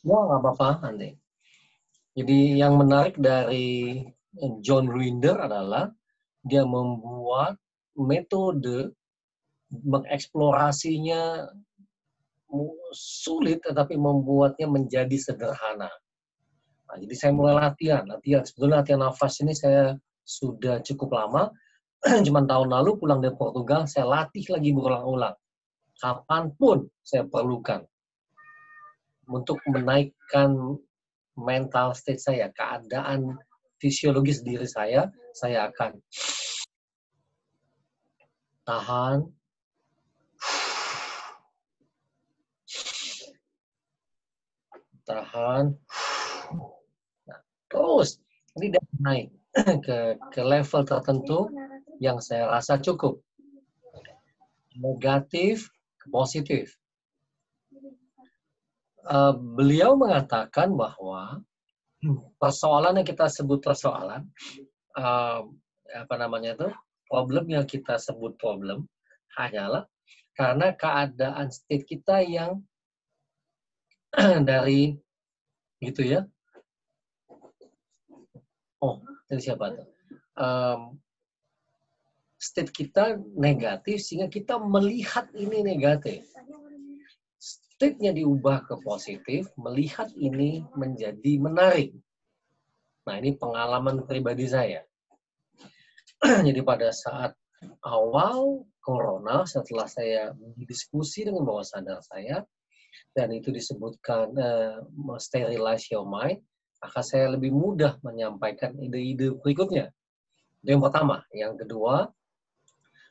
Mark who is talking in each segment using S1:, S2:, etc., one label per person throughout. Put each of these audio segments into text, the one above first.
S1: Ya, nggak apa-apa nanti. Jadi yang menarik dari John Rinder adalah dia membuat metode mengeksplorasinya sulit tetapi membuatnya menjadi sederhana. Nah, jadi saya mulai latihan, latihan. Sebetulnya latihan nafas ini saya sudah cukup lama. Cuman tahun lalu pulang dari Portugal, saya latih lagi berulang-ulang. Kapan pun saya perlukan. Untuk menaikkan mental state saya, keadaan fisiologis diri saya, saya akan tahan, tahan, nah, terus ini dan naik ke ke level tertentu yang saya rasa cukup. Negatif ke positif. Uh, beliau mengatakan bahwa persoalan yang kita sebut persoalan, uh, apa namanya itu, problem yang kita sebut problem hanyalah karena keadaan state kita yang dari gitu ya. Oh, dari siapa tuh? Um, state kita negatif sehingga kita melihat ini negatif. State-nya diubah ke positif, melihat ini menjadi menarik. Nah, ini pengalaman pribadi saya. Jadi pada saat awal corona, setelah saya diskusi dengan bawah sadar saya, dan itu disebutkan uh, sterilize your mind, maka saya lebih mudah menyampaikan ide-ide berikutnya. Itu yang pertama. Yang kedua,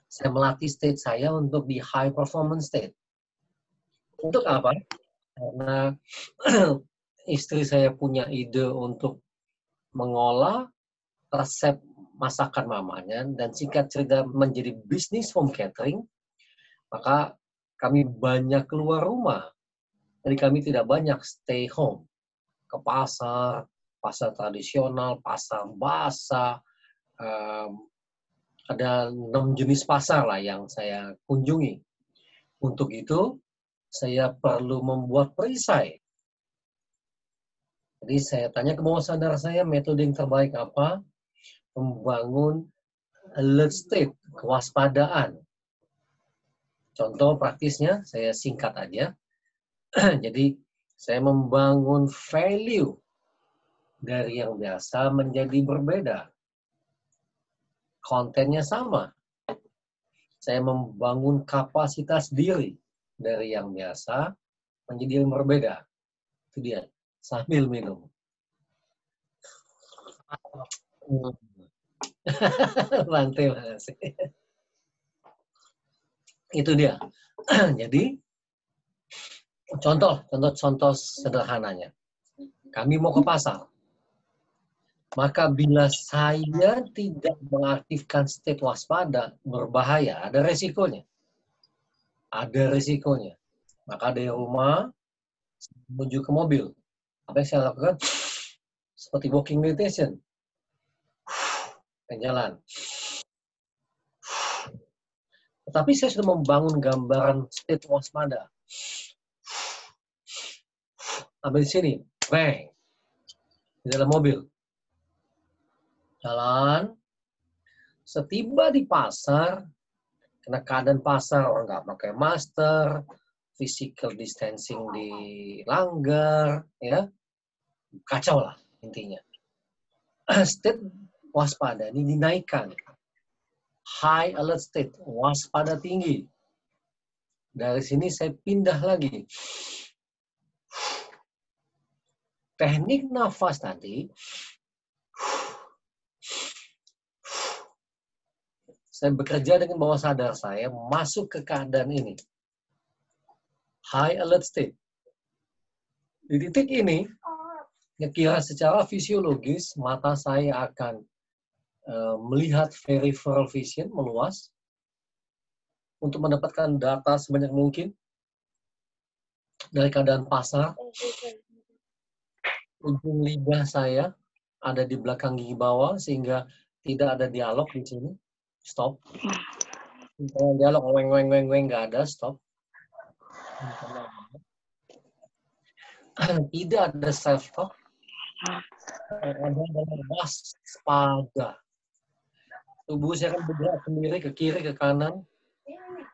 S1: saya melatih state saya untuk di high performance state. Untuk apa? Karena istri saya punya ide untuk mengolah resep masakan mamanya dan singkat cerita menjadi bisnis home catering, maka kami banyak keluar rumah jadi kami tidak banyak stay home. Ke pasar, pasar tradisional, pasar basah, um, ada enam jenis pasar lah yang saya kunjungi. Untuk itu, saya perlu membuat perisai. Jadi saya tanya ke bawah sadar saya, metode yang terbaik apa? Membangun alert state, kewaspadaan. Contoh praktisnya, saya singkat aja. Jadi saya membangun value dari yang biasa menjadi berbeda. Kontennya sama. Saya membangun kapasitas diri dari yang biasa menjadi yang berbeda. Itu dia, sambil minum. Bantai makasih. Itu dia. Jadi Contoh, contoh-contoh sederhananya. Kami mau ke pasar. Maka bila saya tidak mengaktifkan state waspada, berbahaya, ada resikonya. Ada resikonya. Maka dari rumah, menuju ke mobil. Apa yang saya lakukan? Seperti walking meditation. Jalan. Tetapi saya sudah membangun gambaran state waspada ambil sini, bang, di dalam mobil. Jalan, setiba di pasar, karena keadaan pasar orang nggak pakai masker, physical distancing dilanggar, ya kacau lah intinya. State waspada ini dinaikkan. High alert state, waspada tinggi. Dari sini saya pindah lagi teknik nafas tadi, saya bekerja dengan bawah sadar saya masuk ke keadaan ini. High alert state. Di titik ini, ya kira secara fisiologis, mata saya akan uh, melihat peripheral vision meluas untuk mendapatkan data sebanyak mungkin dari keadaan pasar, ujung lidah saya ada di belakang gigi bawah sehingga tidak ada dialog di sini. Stop. Dialog weng weng weng weng nggak ada, stop. tidak ada self talk ada dalam waspada tubuh saya akan bergerak sendiri ke kiri ke kanan.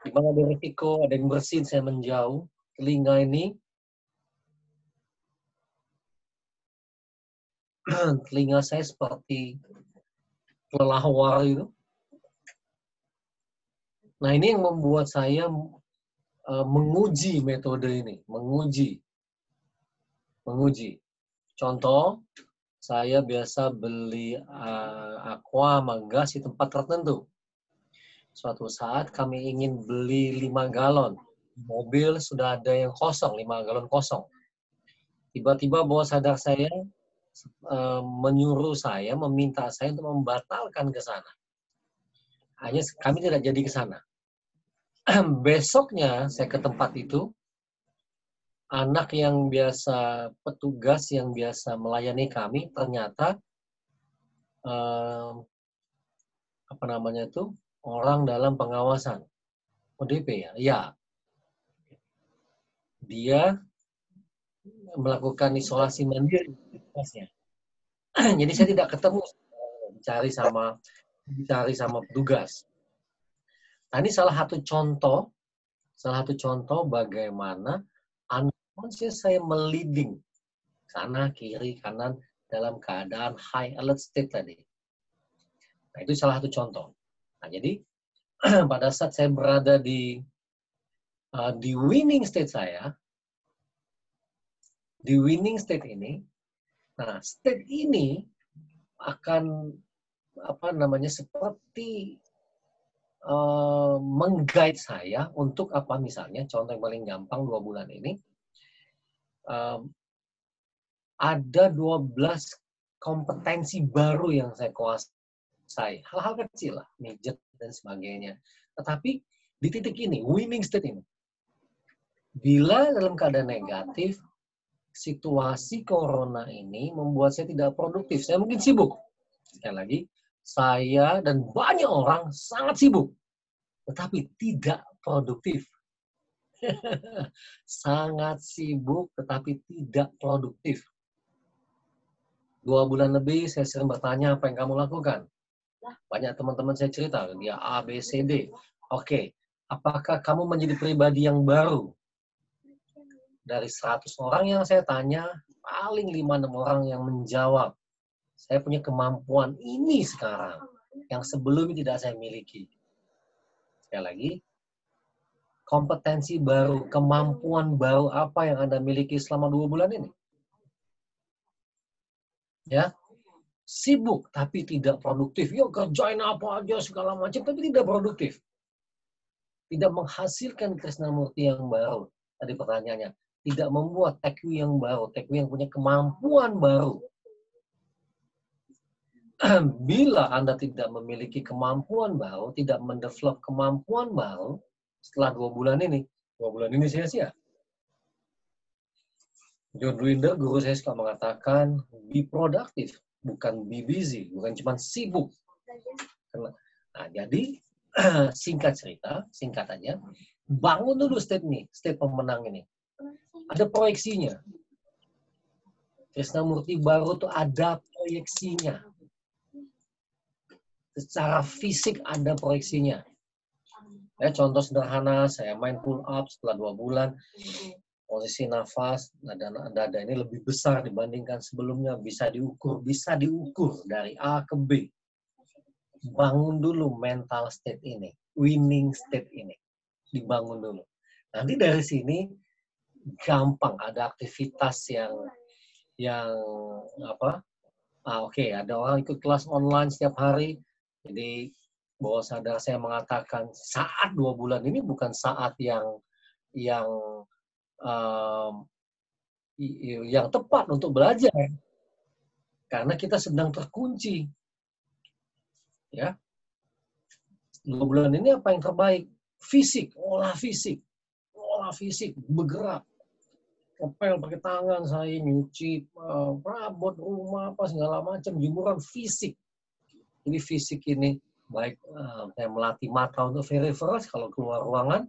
S1: Di mana ada risiko ada yang bersin saya menjauh. Telinga ini. Telinga saya seperti kelelawar itu nah ini yang membuat saya uh, menguji metode ini menguji menguji. Contoh, saya biasa beli uh, aqua sama gas di tempat tertentu. Suatu saat kami ingin beli 5 galon. Mobil sudah ada yang kosong, 5 galon kosong. Tiba-tiba bawah sadar saya uh, menyuruh saya, meminta saya untuk membatalkan ke sana. Hanya kami tidak jadi ke sana. Besoknya saya ke tempat itu, anak yang biasa petugas yang biasa melayani kami ternyata eh, apa namanya itu orang dalam pengawasan ODP ya? Ya dia melakukan isolasi mandiri jadi saya tidak ketemu cari sama dicari sama petugas nah ini salah satu contoh salah satu contoh bagaimana unconscious saya meliding sana kiri kanan dalam keadaan high alert state tadi. Nah, itu salah satu contoh. Nah, jadi pada saat saya berada di uh, di winning state saya, di winning state ini, nah state ini akan apa namanya seperti uh, mengguide saya untuk apa misalnya contoh yang paling gampang dua bulan ini um, ada 12 kompetensi baru yang saya kuasai. Hal-hal kecil lah, midget dan sebagainya. Tetapi di titik ini, winning state ini, bila dalam keadaan negatif, situasi corona ini membuat saya tidak produktif. Saya mungkin sibuk. Sekali lagi, saya dan banyak orang sangat sibuk, tetapi tidak produktif. Sangat sibuk tetapi tidak produktif. Dua bulan lebih saya sering bertanya apa yang kamu lakukan. Banyak teman-teman saya cerita, dia A, B, C, D. Oke, apakah kamu menjadi pribadi yang baru? Dari 100 orang yang saya tanya, paling 5-6 orang yang menjawab. Saya punya kemampuan ini sekarang, yang sebelumnya tidak saya miliki. Sekali lagi, kompetensi baru, kemampuan baru apa yang Anda miliki selama dua bulan ini? Ya, sibuk tapi tidak produktif. Ya kerjain apa aja segala macam tapi tidak produktif. Tidak menghasilkan Krishnamurti yang baru. Tadi pertanyaannya, tidak membuat tekwi yang baru, tekwi yang punya kemampuan baru. Bila Anda tidak memiliki kemampuan baru, tidak mendevelop kemampuan baru, setelah dua bulan ini. Dua bulan ini sia-sia. John Grinder, guru saya suka mengatakan, be productive, bukan be busy, bukan cuma sibuk. Nah, jadi, singkat cerita, singkat aja, bangun dulu state nih, state pemenang ini. Ada proyeksinya. Krishnamurti baru tuh ada proyeksinya. Secara fisik ada proyeksinya. Ya, contoh sederhana, saya main pull up setelah dua bulan, posisi nafas, nada dada ini lebih besar dibandingkan sebelumnya, bisa diukur, bisa diukur dari A ke B. Bangun dulu mental state ini, winning state ini, dibangun dulu. Nanti dari sini gampang ada aktivitas yang yang apa? Ah, Oke, okay, ada orang ikut kelas online setiap hari, jadi bahwa sadar saya mengatakan saat dua bulan ini bukan saat yang yang um, yang tepat untuk belajar. Karena kita sedang terkunci. Ya. Dua bulan ini apa yang terbaik? Fisik olah fisik. Olah fisik bergerak. Kepel pakai tangan saya nyuci uh, perabot rumah apa segala macam jemuran fisik ini fisik ini baik uh, melatih mata untuk verifikasi kalau keluar ruangan,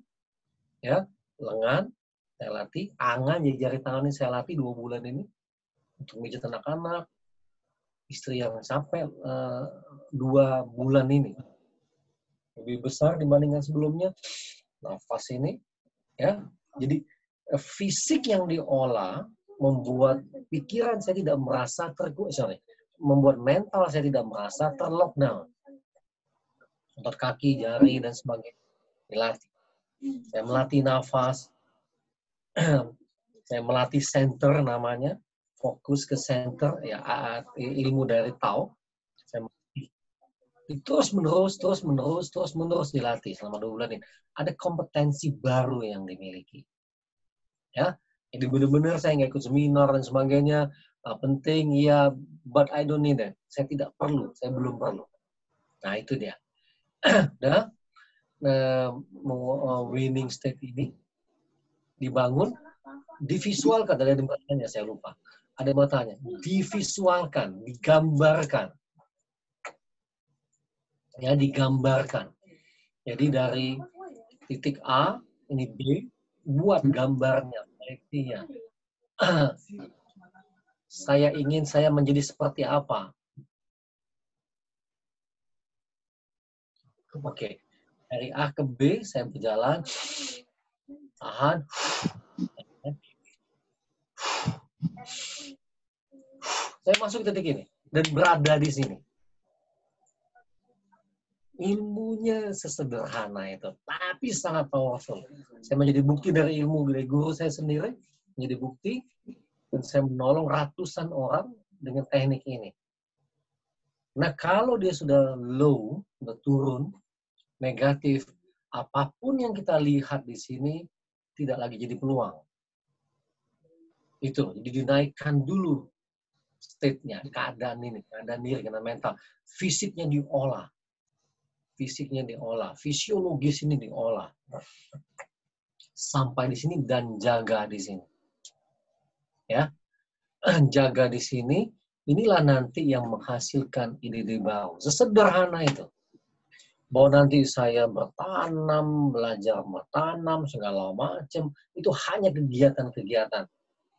S1: ya lengan, Saya latih, angan jadi jari tangan ini saya latih dua bulan ini untuk mijat anak-anak, istri yang sampai uh, dua bulan ini lebih besar dibandingkan sebelumnya. Nafas ini, ya. Jadi eh, fisik yang diolah membuat pikiran saya tidak merasa sorry, membuat mental saya tidak merasa terlockdown. Otot kaki, jari dan sebagainya dilatih. Saya melatih nafas, saya melatih center namanya, fokus ke center ya ilmu dari Tao. Saya melatih. Terus menerus, terus menerus, terus menerus dilatih selama dua bulan ini. Ada kompetensi baru yang dimiliki. Ya, jadi benar-benar saya nggak ikut seminar dan sebagainya. Nah, penting, ya, but I don't need it. Saya tidak perlu, saya belum perlu. Nah, itu dia. nah, uh, winning state ini dibangun, divisualkan. Ada yang bertanya, saya lupa. Ada yang bertanya, divisualkan, digambarkan. Ya, digambarkan. Jadi dari titik A, ini B, buat gambarnya, proyeksinya. saya ingin saya menjadi seperti apa. Oke, okay. dari A ke B saya berjalan, tahan, saya masuk ke titik ini dan berada di sini. Ilmunya sesederhana itu, tapi sangat powerful. Saya menjadi bukti dari ilmu dari guru saya sendiri, menjadi bukti, dan saya menolong ratusan orang dengan teknik ini. Nah, kalau dia sudah low, sudah turun, negatif, apa pun yang kita lihat di sini tidak lagi jadi peluang. Itu, jadi dinaikkan dulu state-nya, keadaan ini, keadaan diri, keadaan mental. Fisiknya diolah fisiknya diolah, fisiologis ini diolah. Sampai di sini dan jaga di sini. Ya. Jaga di sini, inilah nanti yang menghasilkan ide-ide baru. Sesederhana itu. Bahwa nanti saya bertanam, belajar bertanam, segala macam, itu hanya kegiatan-kegiatan.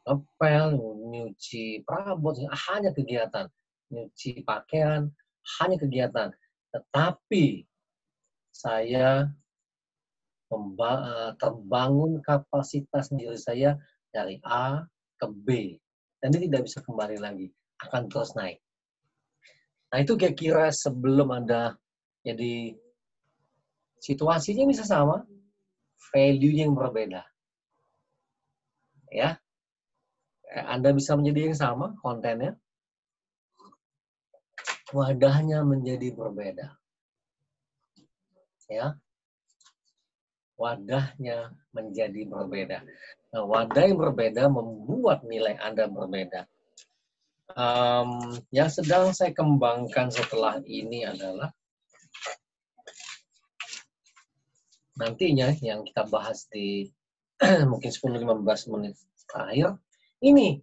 S1: Ngepel, nyuci perabot, hanya kegiatan. Nyuci pakaian, hanya kegiatan tetapi saya eh, terbangun kapasitas diri saya dari A ke B. Dan ini tidak bisa kembali lagi. Akan terus naik. Nah itu kira-kira sebelum ada jadi situasinya bisa sama, value yang berbeda. Ya, Anda bisa menjadi yang sama kontennya, wadahnya menjadi berbeda. Ya. Wadahnya menjadi berbeda. Nah, wadah yang berbeda membuat nilai Anda berbeda. Um, yang sedang saya kembangkan setelah ini adalah nantinya yang kita bahas di mungkin 10-15 menit terakhir ini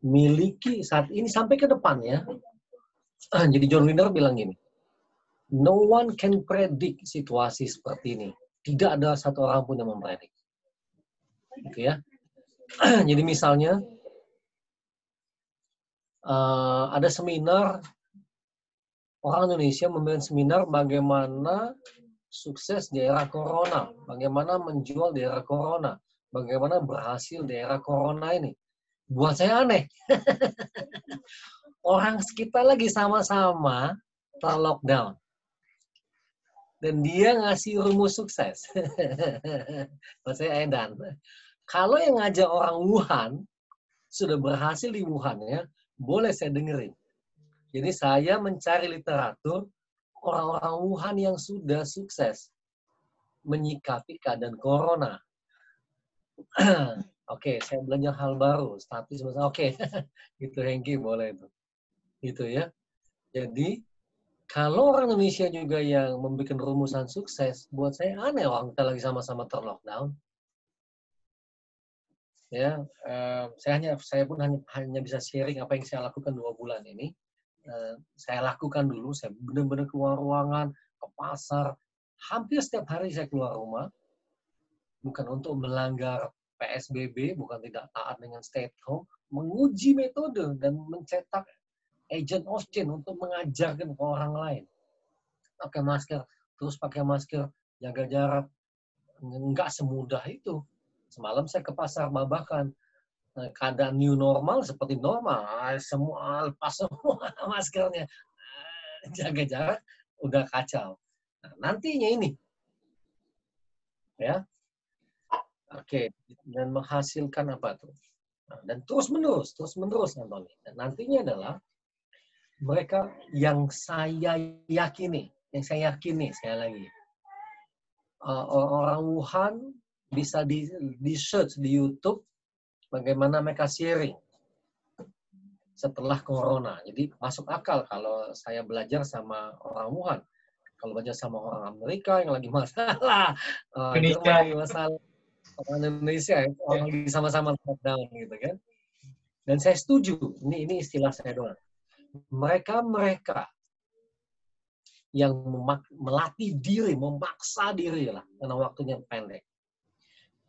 S1: miliki saat ini sampai ke depannya Jadi John Wiener bilang gini, no one can predict situasi seperti ini. Tidak ada satu orang pun yang mempredik. Gitu ya. Jadi misalnya uh, ada seminar orang Indonesia memberikan seminar bagaimana sukses di era corona, bagaimana menjual di era corona, bagaimana berhasil di era corona ini. Buat saya aneh. orang sekitar lagi sama-sama terlockdown. Dan dia ngasih rumus sukses. Maksudnya Edan. Kalau yang ngajak orang Wuhan, sudah berhasil di Wuhan ya, boleh saya dengerin. Jadi saya mencari literatur orang-orang Wuhan yang sudah sukses menyikapi keadaan corona. Oke, okay, saya belajar hal baru, status oke, okay. itu Hengki boleh itu gitu ya. Jadi kalau orang Indonesia juga yang membuat rumusan sukses, buat saya aneh orang kita lagi sama-sama terlockdown. Ya, eh, saya hanya saya pun hanya hanya bisa sharing apa yang saya lakukan dua bulan ini. Eh, saya lakukan dulu, saya benar-benar keluar ruangan, ke pasar, hampir setiap hari saya keluar rumah. bukan untuk melanggar PSBB, bukan tidak taat dengan stay at home, menguji metode dan mencetak agent change untuk mengajarkan ke orang lain. Pakai masker, terus pakai masker, jaga jarak. Enggak semudah itu. Semalam saya ke pasar Babakan, eh, keadaan new normal seperti normal, semua lepas semua maskernya, eh, jaga jarak, udah kacau. Nah, nantinya ini, ya, oke, dan menghasilkan apa tuh? Nah, dan terus menerus, terus menerus, Antoni. Nantinya adalah mereka yang saya yakini, yang saya yakini sekali lagi, uh, orang Wuhan bisa di, di search di YouTube bagaimana mereka sharing setelah corona. Jadi masuk akal kalau saya belajar sama orang Wuhan. Kalau belajar sama orang Amerika yang lagi masalah, uh, Indonesia lagi masalah, orang Indonesia orang lagi sama-sama lockdown gitu kan. Dan saya setuju, ini ini istilah saya doang mereka-mereka yang melatih diri, memaksa diri lah, karena waktunya pendek.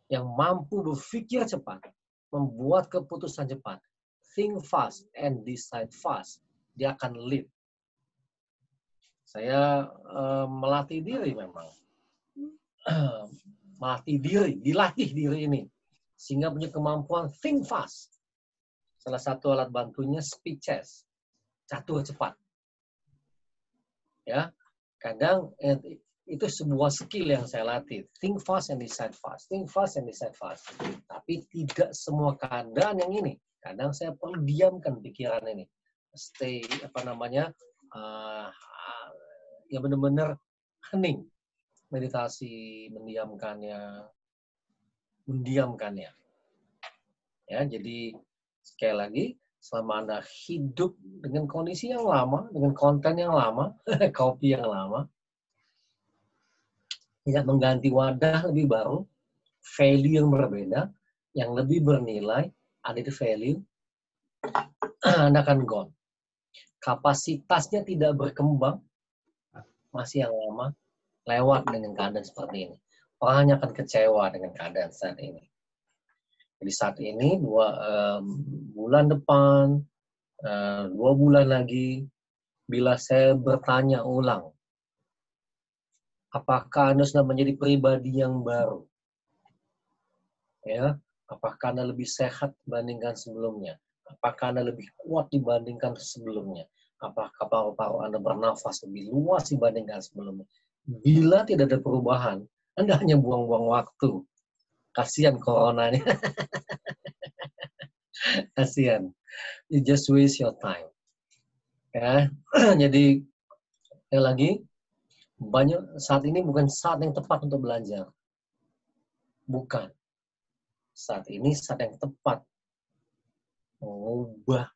S1: Yang mampu berpikir cepat, membuat keputusan cepat, think fast and decide fast, dia akan lead. Saya uh, melatih diri memang. melatih diri, dilatih diri ini. Sehingga punya kemampuan think fast. Salah satu alat bantunya speeches catur cepat. Ya, kadang eh, itu sebuah skill yang saya latih. Think fast and decide fast. Think fast and decide fast. Tapi tidak semua keadaan yang ini. Kadang saya perlu diamkan pikiran ini. Stay apa namanya? Uh, ya benar-benar hening. Meditasi, mendiamkannya, mendiamkannya. Ya, jadi sekali lagi selama Anda hidup dengan kondisi yang lama, dengan konten yang lama, kopi yang lama, tidak mengganti wadah lebih baru, value yang berbeda, yang lebih bernilai, di value, Anda akan gone. Kapasitasnya tidak berkembang, masih yang lama, lewat dengan keadaan seperti ini. Orang hanya akan kecewa dengan keadaan saat ini. Jadi saat ini dua um, bulan depan, uh, dua bulan lagi, bila saya bertanya ulang, apakah anda sudah menjadi pribadi yang baru? Ya, apakah anda lebih sehat dibandingkan sebelumnya? Apakah anda lebih kuat dibandingkan sebelumnya? Apakah paru-paru anda bernafas lebih luas dibandingkan sebelumnya? Bila tidak ada perubahan, anda hanya buang-buang waktu kasihan coronanya. kasihan. You just waste your time. Ya, jadi ya lagi banyak saat ini bukan saat yang tepat untuk belajar. Bukan. Saat ini saat yang tepat mengubah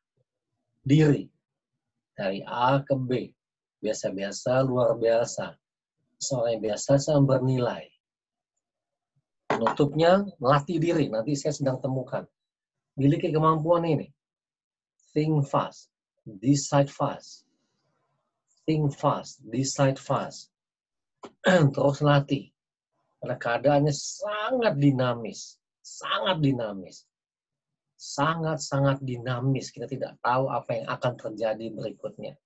S1: diri dari A ke B. Biasa-biasa, luar biasa. Seorang yang biasa, saya bernilai Penutupnya, melatih diri. Nanti saya sedang temukan. Miliki kemampuan ini. Think fast. Decide fast. Think fast. Decide fast. Terus latih. Karena keadaannya sangat dinamis. Sangat dinamis. Sangat-sangat dinamis. Kita tidak tahu apa yang akan terjadi berikutnya.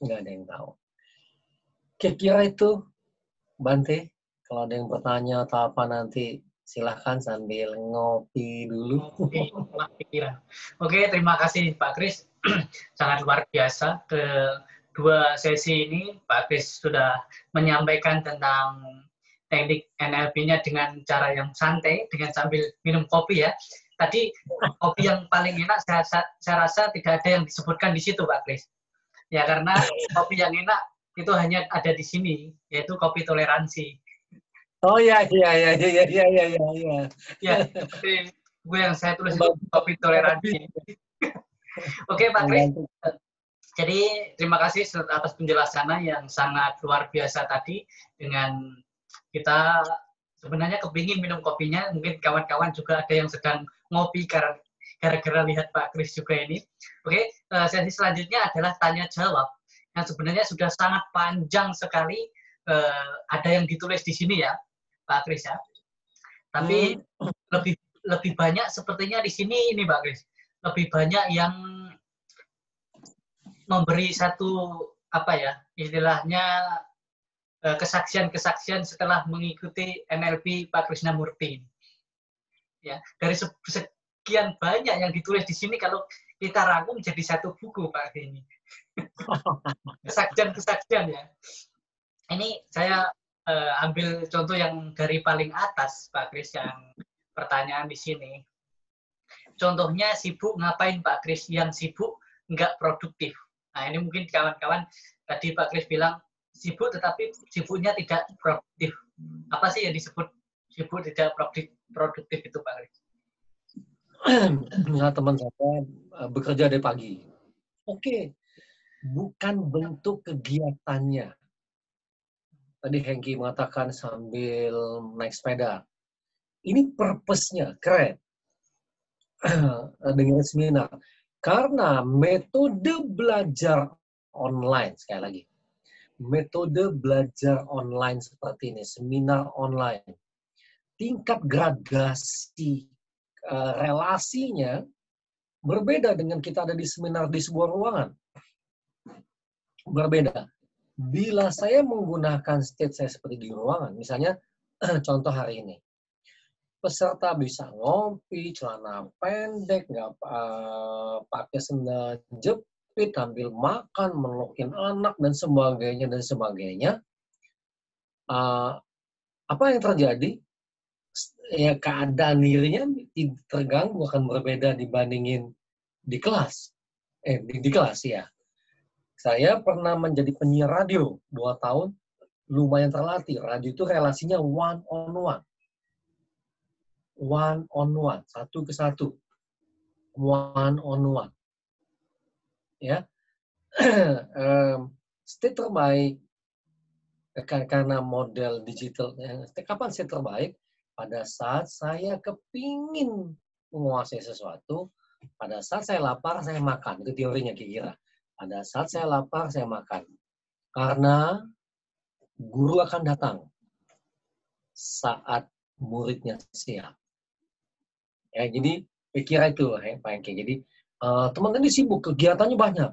S1: Nggak ada yang tahu. Kira-kira itu, Bante, kalau ada yang bertanya atau apa nanti silahkan sambil ngopi dulu. Ngopi,
S2: pikiran. Oke, terima kasih Pak Kris. Sangat luar biasa. Ke dua sesi ini Pak Kris sudah menyampaikan tentang teknik NLP-nya dengan cara yang santai, dengan sambil minum kopi ya. Tadi kopi yang paling enak saya, saya rasa tidak ada yang disebutkan di situ Pak Kris. Ya karena kopi yang enak itu hanya ada di sini, yaitu kopi toleransi.
S1: Oh iya iya iya iya iya iya iya.
S2: Ya, ya seperti gue yang saya tulis itu topik toleransi. Oke Pak Kris. Jadi terima kasih atas penjelasannya yang sangat luar biasa tadi dengan kita sebenarnya kepingin minum kopinya mungkin kawan-kawan juga ada yang sedang ngopi karena gara-gara lihat Pak Kris juga ini. Oke, uh, sesi selanjutnya adalah tanya jawab yang sebenarnya sudah sangat panjang sekali. Uh, ada yang ditulis di sini ya. Pak Kris ya. Tapi hmm. lebih lebih banyak sepertinya di sini ini Pak Kris. Lebih banyak yang memberi satu apa ya istilahnya eh, kesaksian-kesaksian setelah mengikuti NLP Pak Krishnamurti. Ya, dari sekian banyak yang ditulis di sini kalau kita rangkum jadi satu buku Pak ini. Kesaksian-kesaksian ya. Ini saya uh, ambil contoh yang dari paling atas Pak Kris yang pertanyaan di sini. Contohnya sibuk ngapain Pak Kris? Yang sibuk nggak produktif. Nah ini mungkin kawan-kawan tadi Pak Kris bilang sibuk tetapi sibuknya tidak produktif. Apa sih yang disebut sibuk tidak produktif itu Pak Kris?
S1: nah, teman saya eh, bekerja dari pagi. Oke, bukan bentuk kegiatannya. Tadi Hengki mengatakan sambil naik sepeda. Ini purpose-nya, keren. Dengan seminar. Karena metode belajar online, sekali lagi. Metode belajar online seperti ini, seminar online. Tingkat gradasi uh, relasinya berbeda dengan kita ada di seminar di sebuah ruangan. Berbeda. Bila saya menggunakan state saya seperti di ruangan, misalnya contoh hari ini, peserta bisa ngopi, celana pendek, nggak uh, pakai sendal jepit, ambil makan, melukin anak dan sebagainya dan sebagainya. Uh, apa yang terjadi? ya keadaan dirinya terganggu akan berbeda dibandingin di kelas. Eh, di, di kelas ya. Saya pernah menjadi penyiar radio dua tahun, lumayan terlatih. Radio itu relasinya one on one. One on one, satu ke satu. One on one. Ya. um, state terbaik karena model digital. Kapan state terbaik? pada saat saya kepingin menguasai sesuatu, pada saat saya lapar, saya makan. Itu teorinya kira-kira. Pada saat saya lapar, saya makan. Karena guru akan datang saat muridnya siap. Ya, jadi pikir itu ya, Pak Engki. Jadi teman-teman ini sibuk, kegiatannya banyak.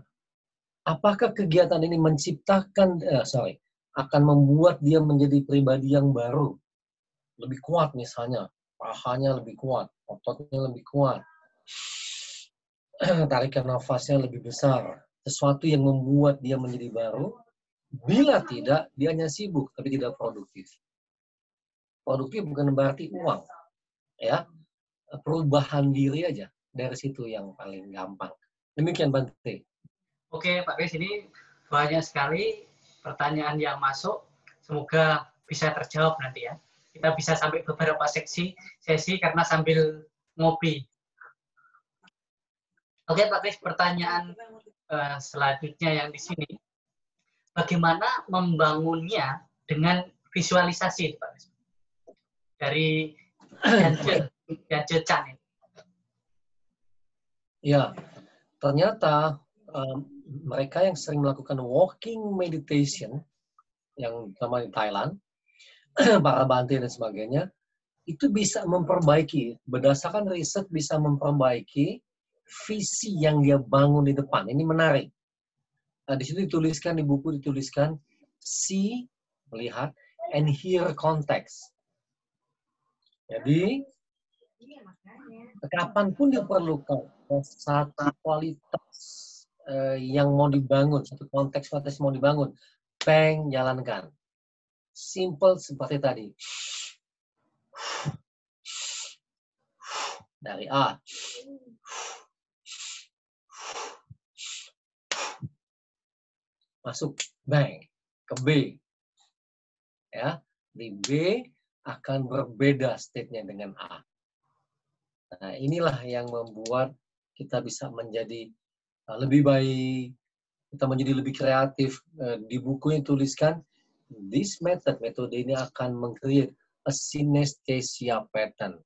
S1: Apakah kegiatan ini menciptakan, uh, sorry, akan membuat dia menjadi pribadi yang baru? lebih kuat misalnya, pahanya lebih kuat, ototnya lebih kuat, tarikan nafasnya lebih besar, sesuatu yang membuat dia menjadi baru, bila tidak, dia hanya sibuk, tapi tidak produktif. Produktif bukan berarti uang, ya perubahan diri aja dari situ yang paling gampang. Demikian Bante.
S2: Oke Pak Kris, ini banyak sekali pertanyaan yang masuk. Semoga bisa terjawab nanti ya kita bisa sampai beberapa seksi sesi karena sambil ngopi. Oke Pak Kris, pertanyaan uh, selanjutnya yang di sini, bagaimana membangunnya dengan visualisasi Pak Kris? Dari Janje Chan
S1: Ya, ternyata um, mereka yang sering melakukan walking meditation yang sama di Thailand para bantai dan sebagainya, itu bisa memperbaiki, berdasarkan riset bisa memperbaiki visi yang dia bangun di depan. Ini menarik. Nah, di situ dituliskan, di buku dituliskan, see, melihat, and hear context. Jadi, kapan pun diperlukan satu kualitas uh, yang mau dibangun, satu konteks konteks mau dibangun, bang, jalankan simple seperti tadi. Dari A. Masuk bang ke B. Ya, di B akan berbeda state-nya dengan A. Nah, inilah yang membuat kita bisa menjadi uh, lebih baik, kita menjadi lebih kreatif. Uh, di buku yang tuliskan, This method, metode ini akan mengcreate a synesthesia pattern.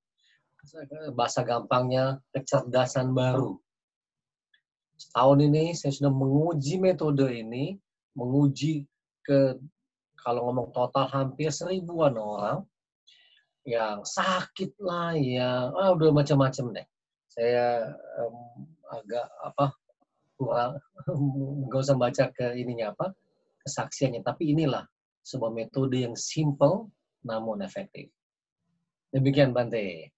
S1: Bahasa gampangnya, kecerdasan baru. Setahun ini saya sudah menguji metode ini, menguji ke kalau ngomong total hampir seribuan orang, yang sakit lah, yang ah, udah macam-macam deh. Saya um, agak apa kurang nggak usah baca ke ininya apa kesaksiannya, tapi inilah sebuah metode yang simple namun efektif. Demikian Bante.